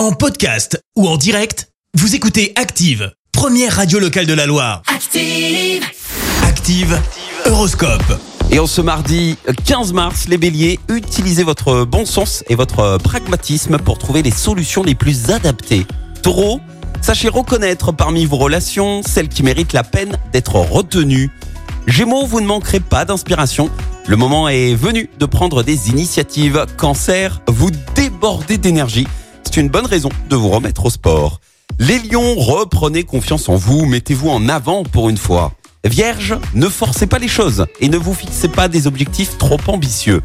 En podcast ou en direct, vous écoutez Active, première radio locale de la Loire. Active. Active, Horoscope. Et en ce mardi 15 mars, les béliers, utilisez votre bon sens et votre pragmatisme pour trouver les solutions les plus adaptées. Taureau, sachez reconnaître parmi vos relations celles qui méritent la peine d'être retenues. Gémeaux, vous ne manquerez pas d'inspiration. Le moment est venu de prendre des initiatives. Cancer, vous débordez d'énergie. C'est une bonne raison de vous remettre au sport. Les lions, reprenez confiance en vous, mettez-vous en avant pour une fois. Vierge, ne forcez pas les choses et ne vous fixez pas des objectifs trop ambitieux.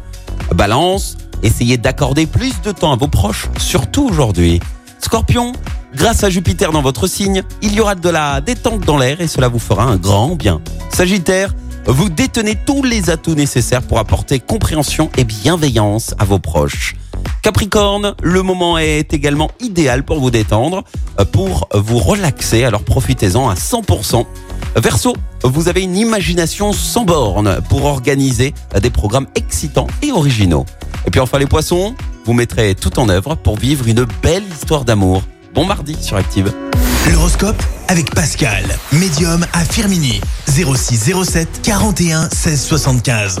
Balance, essayez d'accorder plus de temps à vos proches, surtout aujourd'hui. Scorpion, grâce à Jupiter dans votre signe, il y aura de la détente dans l'air et cela vous fera un grand bien. Sagittaire, vous détenez tous les atouts nécessaires pour apporter compréhension et bienveillance à vos proches. Capricorne, le moment est également idéal pour vous détendre, euh, pour vous relaxer, alors profitez-en à 100%. Verseau, vous avez une imagination sans borne pour organiser des programmes excitants et originaux. Et puis enfin les poissons, vous mettrez tout en œuvre pour vivre une belle histoire d'amour. Bon mardi sur Active. L'horoscope avec Pascal, médium à Firmini. 0607 41 16 75.